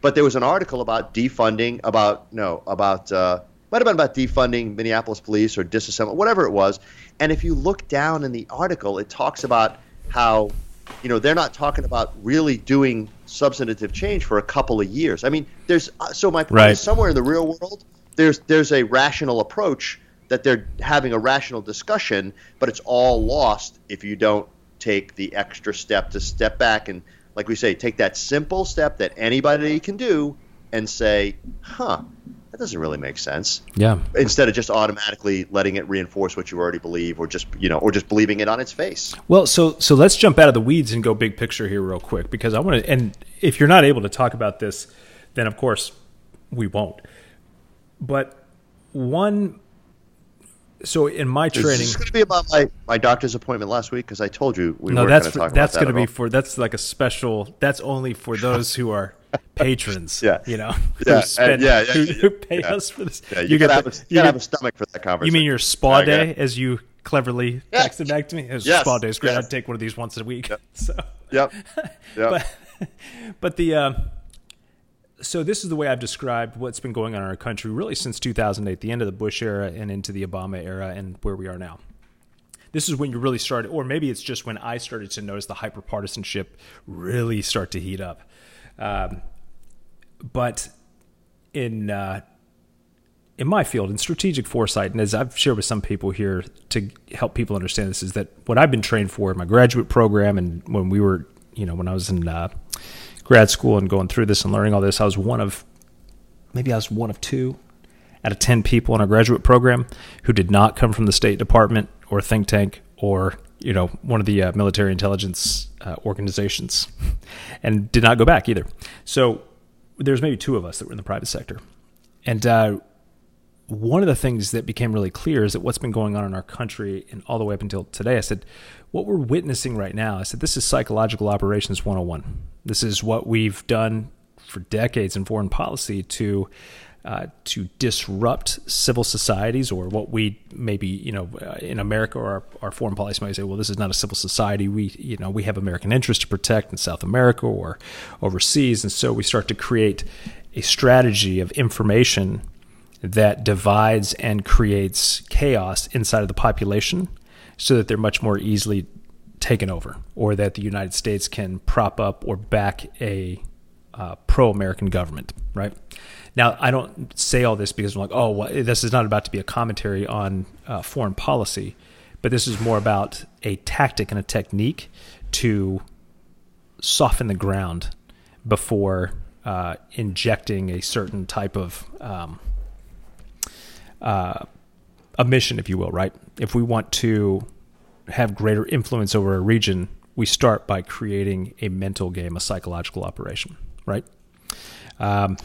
But there was an article about defunding about no about uh, might have been about defunding Minneapolis police or disassembly whatever it was. And if you look down in the article, it talks about how you know they're not talking about really doing substantive change for a couple of years. I mean, there's uh, so my point Right. is somewhere in the real world there's there's a rational approach that they're having a rational discussion, but it's all lost if you don't take the extra step to step back and like we say take that simple step that anybody can do and say, "Huh, that doesn't really make sense." Yeah. Instead of just automatically letting it reinforce what you already believe or just, you know, or just believing it on its face. Well, so so let's jump out of the weeds and go big picture here real quick because I want to. And if you're not able to talk about this, then of course we won't. But one, so in my training, this going to be about my, my doctor's appointment last week? Because I told you we no, that's going to talk that's going to that be at for that's like a special. That's only for those who are [laughs] patrons. Yeah. you know, Yeah, who spend, yeah, yeah, who, who pay yeah. us for this. all. Yeah, you, get got to the- have, a- you you gotta have a stomach for that conversation. You mean your spa Yeah, day, as you cleverly Yeah. texted back to me? It was Yes, spa day. It's great. yes. I'd take one of these once a week. [laughs] So, Yep. [laughs] Yep. but but the uh, so this is the way I've described what's been going on in our country really since 2008, the end of the Bush era and into the Obama era, and where we are now. This is when you really started, or maybe it's just when I started to notice the hyperpartisanship really start to heat up. Um, but in uh, in my field, in strategic foresight, and as I've shared with some people here to help people understand this, is that what I've been trained for in my graduate program, and when we were, you know, when I was in uh, grad school and going through this and learning all this, I was one of maybe I was one of two out of 10 people in our graduate program who did not come from the State Department or think tank or you know one of the uh, military intelligence uh, organizations, [laughs] and did not go back either. So there's maybe two of us that were in the private sector, and uh, one of the things that became really clear is that what's been going on in our country and all the way up until today, I said, what we're witnessing right now, is that this is psychological operations 101. This is what we've done for decades in foreign policy to uh, to disrupt civil societies, or what we maybe you know uh, in America or our, our, foreign policy might say, well, this is not a civil society. We you know we have American interests to protect in South America or overseas, and so we start to create a strategy of information that divides and creates chaos inside of the population, so that they're much more easily taken over, or that the United States can prop up or back a uh, pro-American government, right? Now, I don't say all this because I'm like, oh, well, this is not about to be a commentary on uh, foreign policy, but this is more about a tactic and a technique to soften the ground before uh, injecting a certain type of um, uh, a mission, if you will, right? If we want to have greater influence over a region, we start by creating a mental game, a psychological operation, right? Um,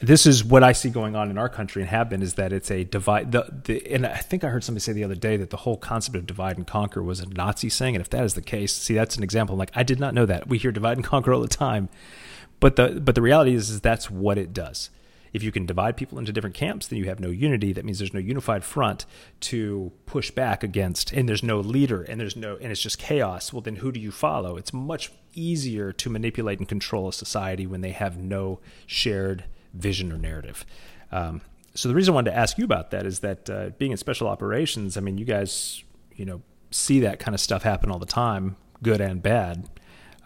this is what I see going on in our country and have been is that it's a divide. The, the, and I think I heard somebody say the other day that the whole concept of divide and conquer was a Nazi saying. And if that is the case, see, that's an example. I'm like, I did not know that. We hear divide and conquer all the time. But the, but the reality is, is that's what it does. If you can divide people into different camps, then you have no unity. That means there's no unified front to push back against, and there's no leader, and there's no, and it's just chaos. Well, then who do you follow? It's much easier to manipulate and control a society when they have no shared vision or narrative. Um, so the reason I wanted to ask you about that is that uh, being in special operations, I mean, you guys, you know, see that kind of stuff happen all the time, good and bad.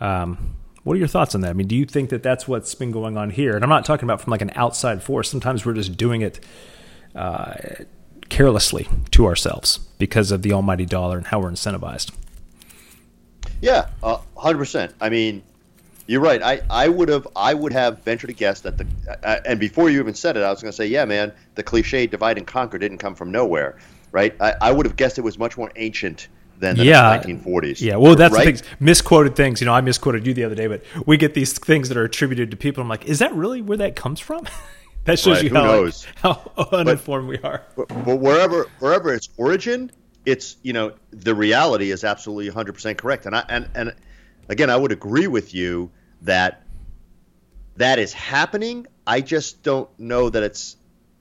Um, what are your thoughts on that? I mean, do you think that that's what's been going on here? And I'm not talking about from like an outside force. Sometimes we're just doing it uh, carelessly to ourselves because of the almighty dollar and how we're incentivized. Yeah, uh, hundred percent. I mean, you're right. I, I would have I would have ventured to guess that the uh, and before you even said it, I was going to say, yeah, man, the cliche divide and conquer didn't come from nowhere, right? I, I would have guessed it was much more ancient than the yeah. 1940s. Yeah, well, that's right? the things, misquoted things. You know, I misquoted you the other day, but we get these things that are attributed to people. I'm like, is that really where that comes from? [laughs] that shows right, you how, like, [laughs] how uninformed but, we are. But, but wherever wherever its origin, it's you know the reality is absolutely 100 percent correct. And I and and again, I would agree with you that that is happening. I just don't know that it's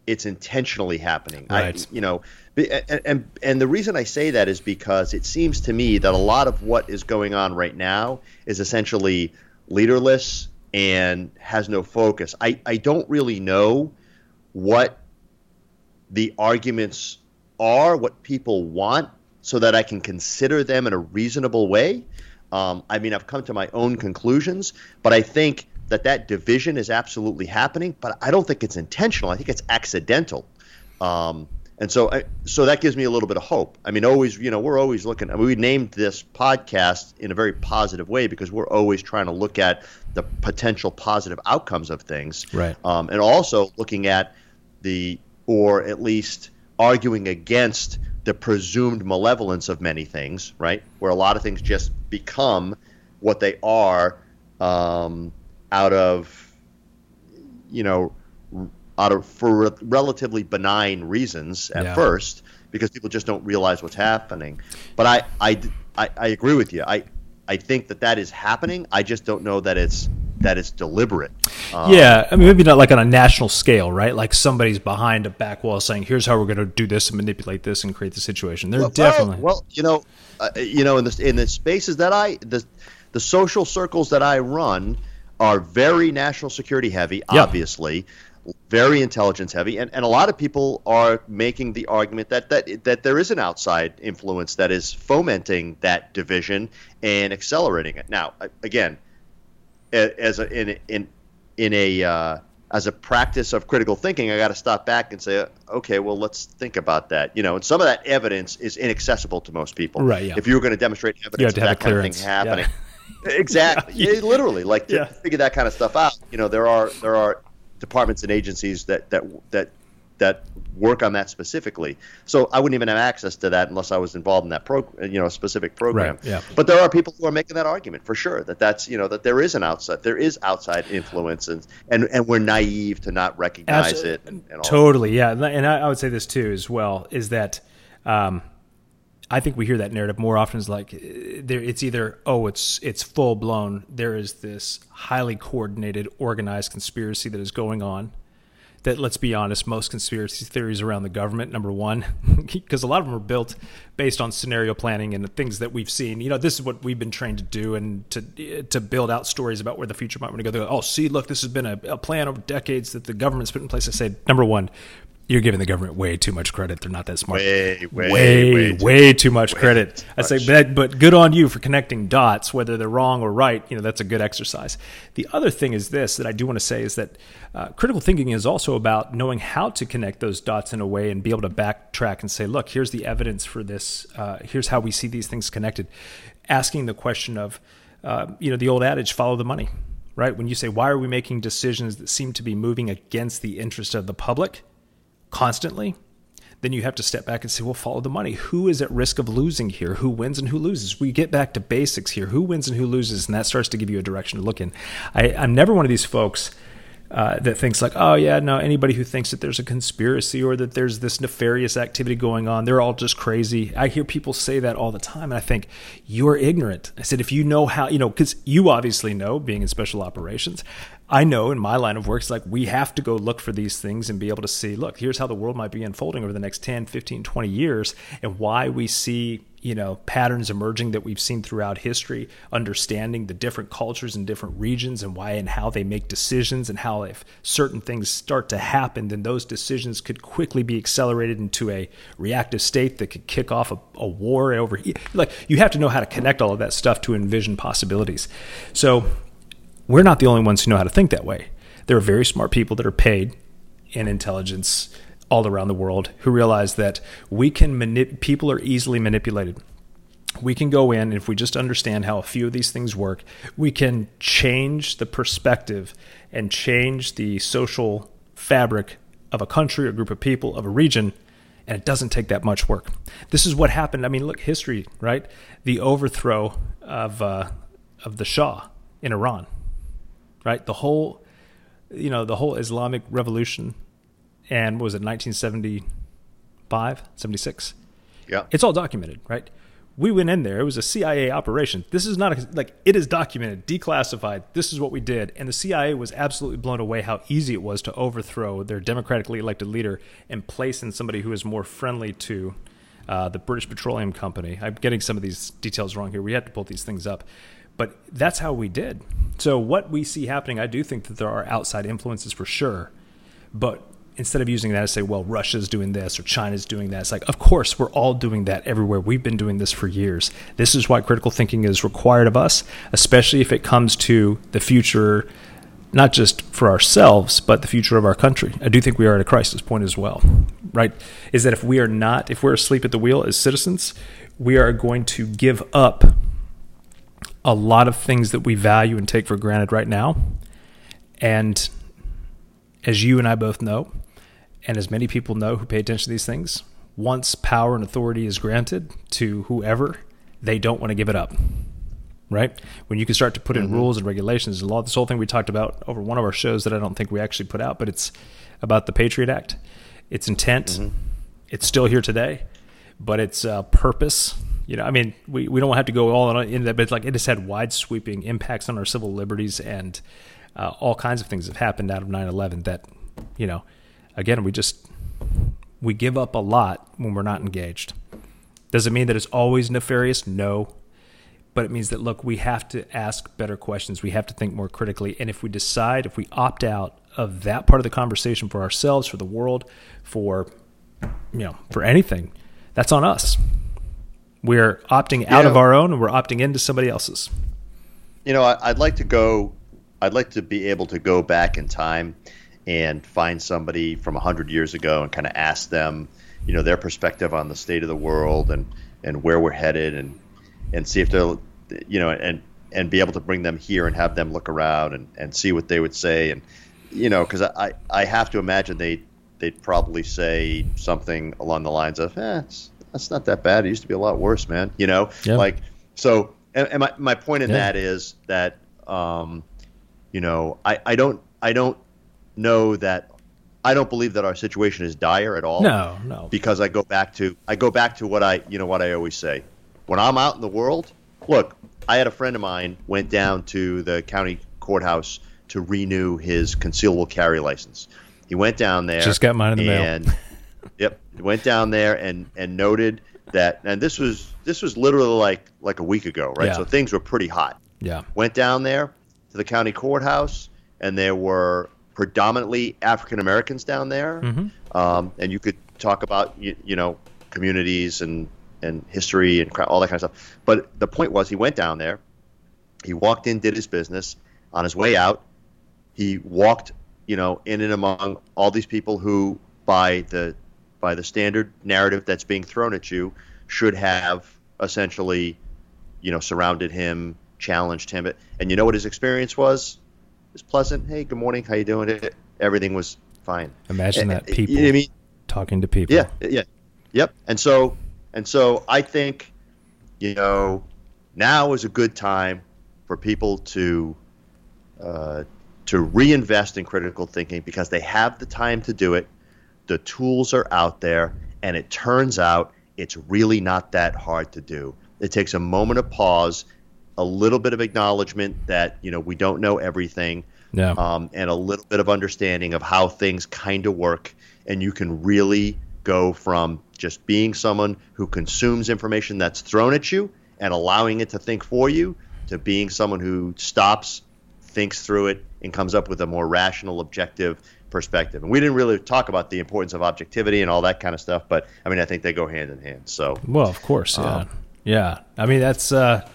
it's intentionally happening. Right. I, you know, and, and and the reason I say that is because it seems to me that a lot of what is going on right now is essentially leaderless and has no focus. I, I don't really know what the arguments are, what people want, so that I can consider them in a reasonable way. Um, I mean, I've come to my own conclusions, but I think that that division is absolutely happening. But I don't think it's intentional. I think it's accidental. Um, and so, I, so that gives me a little bit of hope. I mean, always, you know, we're always looking. I mean, we named this podcast in a very positive way because we're always trying to look at the potential positive outcomes of things, right? Um, and also looking at the, or at least arguing against the presumed malevolence of many things, right? Where a lot of things just become what they are um, out of, you know, out of for relatively benign reasons at yeah. first, because people just don't realize what's happening. But I, I, I, I agree with you. I, I think that that is happening. I just don't know that it's that it's deliberate. Um, yeah, I mean, maybe not like on a national scale, right? Like somebody's behind a back wall saying, "Here's how we're going to do this and manipulate this and create the situation." They're well, definitely well, you know, uh, you know, in the in the spaces that I the the social circles that I run are very national security heavy, obviously. Very intelligence heavy, and, and a lot of people are making the argument that, that that there is an outside influence that is fomenting that division and accelerating it. Now, again, as a, in in in a uh, as a practice of critical thinking, I got to stop back and say, okay, well, let's think about that. You know, and some of that evidence is inaccessible to most people. Right. Yeah. If you were going to demonstrate evidence of that kind of thing happening, yeah. Exactly, [laughs] yeah. literally, like to yeah. figure that kind of stuff out. You know, there are there are departments and agencies that that that that work on that specifically. So I wouldn't even have access to that unless I was involved in that pro, you know, specific program. Right, yeah. But there are people who are making that argument for sure that that's you know that there is an outside there is outside influence and and, and we're naive to not recognize it. And, and all totally, yeah. And I, I would say this too as well is that um, I think we hear that narrative more often is like there it's either oh it's it's full blown there is this highly coordinated organized conspiracy that is going on that let's be honest most conspiracy theories around the government number one [laughs] because a lot of them are built based on scenario planning and the things that we've seen. You know this is what we've been trained to do and to to build out stories about where the future might want to go. They go oh see look this has been a, a plan over decades that the government's put in place. I say number one you're giving the government way too much credit. They're not that smart. Way, way, way, way way too- much way credit. too I say, but, but good on you for connecting dots, whether they're wrong or right. You know, that's a good exercise. The other thing is this that I do want to say is that uh, critical thinking is also about knowing how to connect those dots in a way and be able to backtrack and say, look, here's the evidence for this. Uh, here's how we see these things connected. Asking the question of, uh, you know, the old adage, follow the money. Right? When you say, why are we making decisions that seem to be moving against the interest of the public? Constantly, then you have to step back and say, well, follow the money. Who is at risk of losing here? Who wins and who loses? We get back to basics here. Who wins and who loses? And that starts to give you a direction to look in. I, I'm never one of these folks. Uh, that thinks like, oh yeah, no. Anybody who thinks that there's a conspiracy or that there's this nefarious activity going on, they're all just crazy. I hear people say that all the time, and I think you're ignorant. I said, if you know how, you know, because you obviously know, being in special operations, I know in my line of work, it's like we have to go look for these things and be able to see, look, here's how the world might be unfolding over the next 10, 15, 20 years, and why we see you know patterns emerging that we've seen throughout history understanding the different cultures and different regions and why and how they make decisions and how if certain things start to happen then those decisions could quickly be accelerated into a reactive state that could kick off a, a war over like you have to know how to connect all of that stuff to envision possibilities. So we're not the only ones who know how to think that way. There are very smart people that are paid in intelligence all around the world who realize that we can manip- people are easily manipulated. We can go in, and if we just understand how a few of these things work, we can change the perspective and change the social fabric of a country, a group of people, of a region, and it doesn't take that much work. This is what happened. I mean, look, history, right? The overthrow of uh, of the Shah in Iran, right? The whole, you know, the whole Islamic revolution and what was it 1975 76 Yeah. it's all documented right? We went in there. It was a cia operation. This is not a, like it is documented declassified. This is what we did. And the cia was absolutely blown away how easy it was to overthrow their democratically elected leader and place in somebody who is more friendly to uh, the british petroleum company. I'm getting some of these details wrong here. We had to pull these things up. But that's how we did. So what we see happening i do think that there are outside influences for sure. But instead of using that to say, well, Russia's doing this or China's doing that, it's like, of course, we're all doing that everywhere. We've been doing this for years. This is why critical thinking is required of us, especially if it comes to the future, not just for ourselves, but the future of our country. I do think we are at a crisis point as well, right? Is that if we are not, if we're asleep at the wheel as citizens, we are going to give up a lot of things that we value and take for granted right now. And as you and I both know, and as many people know who pay attention to these things, once power and authority is granted to whoever, they don't want to give it up. Right? When you can start to put in rules and regulations, a lot this whole thing we talked about over one of our shows that I don't think we actually put out, but it's about the Patriot Act. Its intent, it's still here today, but its uh, purpose. You know, I mean, we, we don't have to go all into that, but it's like it has had wide sweeping impacts on our civil liberties and uh, all kinds of things have happened out of 9-11 that, you know, again, we just we give up a lot when we're not engaged. Does it mean that it's always nefarious? No. But it means that look, we have to ask better questions. We have to think more critically. And if we decide, if we opt out of that part of the conversation for ourselves, for the world, for you know, for anything, that's on us. We're opting out Yeah. of our own and we're opting into somebody else's. You know, I, I'd like to go. I'd like to be able to go back in time and find somebody from hundred years ago and kind of ask them, you know, their perspective on the state of the world and and where we're headed and and see if they'll, you know, and and be able to bring them here and have them look around and, and see what they would say and you know because I I have to imagine they they'd probably say something along the lines of, "Eh, it's, that's not that bad. It used to be a lot worse, man." You know, Yeah. like so. And, and my my point in Yeah. that is that um, you know, I, I don't I don't know that I don't believe that our situation is dire at all No, no. because I go back to I go back to what I you know what I always say. When I'm out in the world, look, I had a friend of mine went down to the county courthouse to renew his concealable carry license. He went down there. Just got mine in the mail. [laughs] Yep, went down there and and noted that, and this was this was literally like like a week ago, right? Yeah. So things were pretty hot Yeah. went down there to the county courthouse, and there were predominantly African Americans down there. Mm-hmm. Um, and you could talk about you, you know communities and and history and cra- all that kind of stuff. But the point was, he went down there, he walked in, did his business. On his way out, he walked, you know, in and among all these people who, by the by the standard narrative that's being thrown at you, should have essentially, you know, surrounded him, challenged him. And you know what his experience was? Was pleasant. Hey, good morning. How you doing? It everything was fine. Imagine Eh, that people You know I mean? talking to people. Yeah, yeah, yep. And so, and so, I think, you know, now is a good time for people to uh, to reinvest in critical thinking because they have the time to do it. The tools are out there, and it turns out it's really not that hard to do. It takes a moment of pause, a little bit of acknowledgement that you know we don't know everything, Yeah. um, and a little bit of understanding of how things kind of work. And you can really go from just being someone who consumes information that's thrown at you and allowing it to think for you to being someone who stops, thinks through it, and comes up with a more rational, objective perspective. And we didn't really talk about the importance of objectivity and all that kind of stuff, but I mean, I think they go hand in hand. So, Well, of course, yeah, Um, yeah. I mean, that's uh,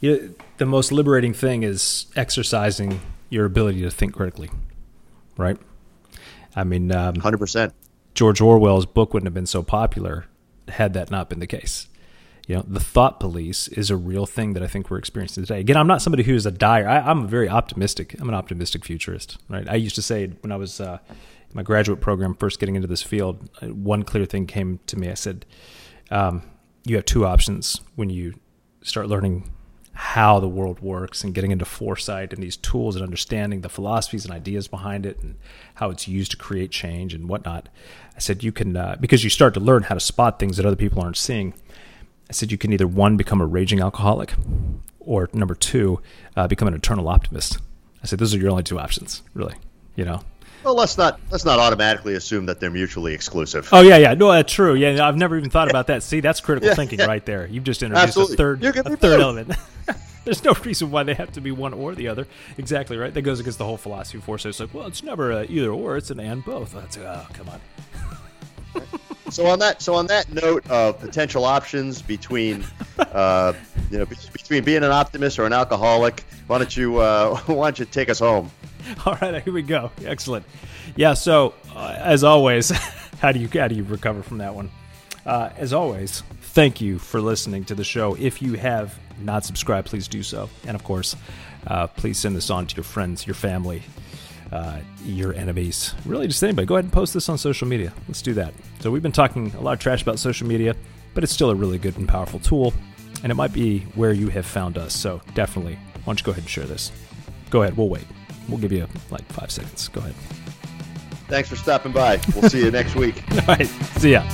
you, the most liberating thing is exercising your ability to think critically, right? I mean, um, 100%. George Orwell's book wouldn't have been so popular had that not been the case. You know, the thought police is a real thing that I think we're experiencing today. Again, I'm not somebody who is a dire. I, I'm a very optimistic. I'm an optimistic futurist, right? I used to say when I was uh, in my graduate program, first getting into this field, uh, one clear thing came to me. I said, um, "You have two options when you start learning how the world works and getting into foresight and these tools and understanding the philosophies and ideas behind it and how it's used to create change and whatnot. I said you can uh, because you start to learn how to spot things that other people aren't seeing. I said you can either one become a raging alcoholic, or number two, uh, become an eternal optimist. I said those are your only two options, really. You know. Well, let's not let's not automatically assume that they're mutually exclusive. Oh yeah, yeah, no, that's true. Yeah, I've never even thought about that. See, that's critical Yeah, thinking yeah. right there. You've just introduced Absolutely. a third, a third both. element. [laughs] There's no reason why they have to be one or the other. Exactly right. That goes against the whole philosophy of foresight. It's like, well, it's never a either or. It's an and both. That's oh, come on. [laughs] [laughs] So on that, so on that note of potential options between, uh, you know, between being an optimist or an alcoholic, why don't you, uh, [laughs] why don't you take us home? All right, here we go. Excellent. Yeah. So, uh, as always, [laughs] how do you how do you recover from that one? Uh, as always, thank you for listening to the show. If you have not subscribed, please do so. And of course, uh, please send this on to your friends, your family, uh, your enemies, really just anybody. Go ahead and post this on social media. Let's do that. So we've been talking a lot of trash about social media, but it's still a really good and powerful tool, and it might be where you have found us. So definitely, why don't you go ahead and share this? Go ahead. We'll wait. We'll give you like five seconds. Go ahead. Thanks for stopping by. We'll see you next week. [laughs] All right. See ya.